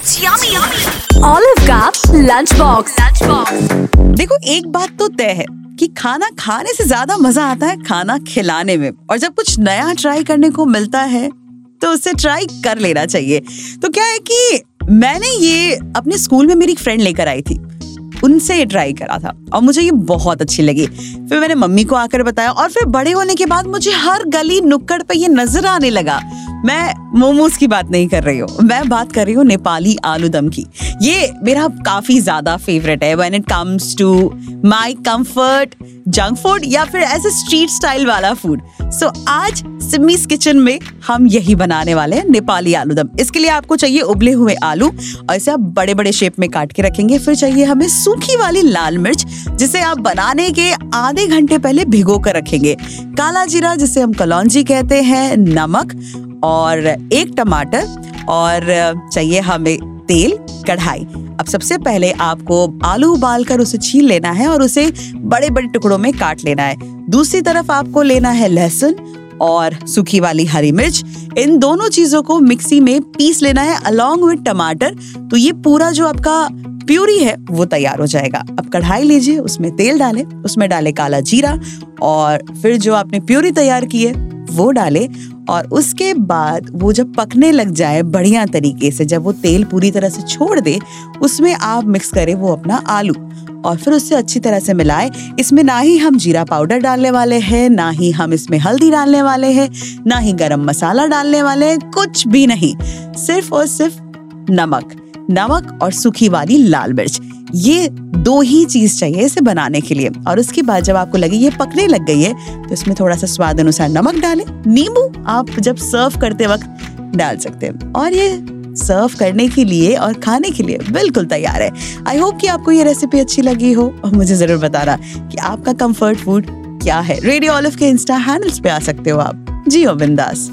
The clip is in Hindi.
It's yummy. Olive का. Lunch box. देखो एक बात तो तय है कि खाना खाने से ज़्यादा मज़ा आता है खाना खिलाने में और जब कुछ नया ट्राई करने को मिलता है तो उसे ट्राई कर लेना चाहिए तो क्या है कि मैंने ये अपने स्कूल में मेरी फ्रेंड लेकर आई थी उनसे ये ट्राई करा था और मुझे ये बहुत अच्छी लगी फिर मैंने मम्मी को आकर बताया और फिर बड़े होने के बाद मुझे हर गली नुक्कड़ पे ये नज़र आने लगा मैं मोमोज की बात नहीं कर रही हूँ। मैं बात कर रही हूँ नेपाली आलू दम की। ये मेरा काफ़ी ज़्यादा फेवरेट है। When it comes to my comfort junk food या फिर ऐसे स्ट्रीट स्टाइल वाला फ़ूड सो so, आज सिमीज किचन में हम यही बनाने वाले हैं नेपाली आलू दम। इसके लिए आपको चाहिए उबले हुए आलू और इसे आप बड़े बड़े शेप में काट के रखेंगे। फिर चाहिए हमें सूखी वाली लाल मिर्च जिसे आप बनाने के आधे घंटे पहले भिगो कर रखेंगे। काला जीरा जिसे हम कलौजी कहते हैं नमक और एक टमाटर और चाहिए हमें तेल, कढ़ाई। अब सबसे पहले आपको आलू उबाल कर उसे छील लेना है और उसे बड़े बड़े टुकड़ों में काट लेना है। दूसरी तरफ़ आपको लेना है लहसुन और सूखी वाली हरी मिर्च। इन दोनों चीज़ों को मिक्सी में पीस लेना है अलोंग विद टमाटर। तो ये पूरा जो आपका प्यूरी है, वो तैयार हो जाएगा। अब कढ़ाई लीजिए, उसमें तेल डालें, उसमें डाले काला जीरा और फिर जो आपने प्यूरी तैयार की है वो डाले और उसके बाद वो जब पकने लग जाए बढ़िया तरीके से, जब वो तेल पूरी तरह से छोड़ दे, उसमें आप मिक्स करें वो अपना आलू और फिर उससे अच्छी तरह से मिलाए। इसमें ना ही हम जीरा पाउडर डालने वाले हैं, ना ही हम इसमें हल्दी डालने वाले हैं, ना ही गरम मसाला डालने वाले हैं, कुछ भी नहीं, सिर्फ़ और सिर्फ़ नमक। नमक और सूखी वाली लाल मिर्च। ये दो ही चीज़ चाहिए इसे बनाने के लिए। और उसके बाद जब आपको लगे ये पकने लग गई है तो इसमें थोड़ा सा स्वाद अनुसार नमक डालें। नींबू आप जब सर्व करते वक्त डाल सकते हैं। और ये सर्व करने के लिए और खाने के लिए बिल्कुल तैयार है। आई होप कि आपको ये रेसिपी अच्छी लगी हो और मुझे ज़रूर बताना कि आपका कंफर्ट फ़ूड क्या है। रेडियो ऑलिव के इंस्टा हैंडल्स पे आ सकते हो आप। जी हो बिंदास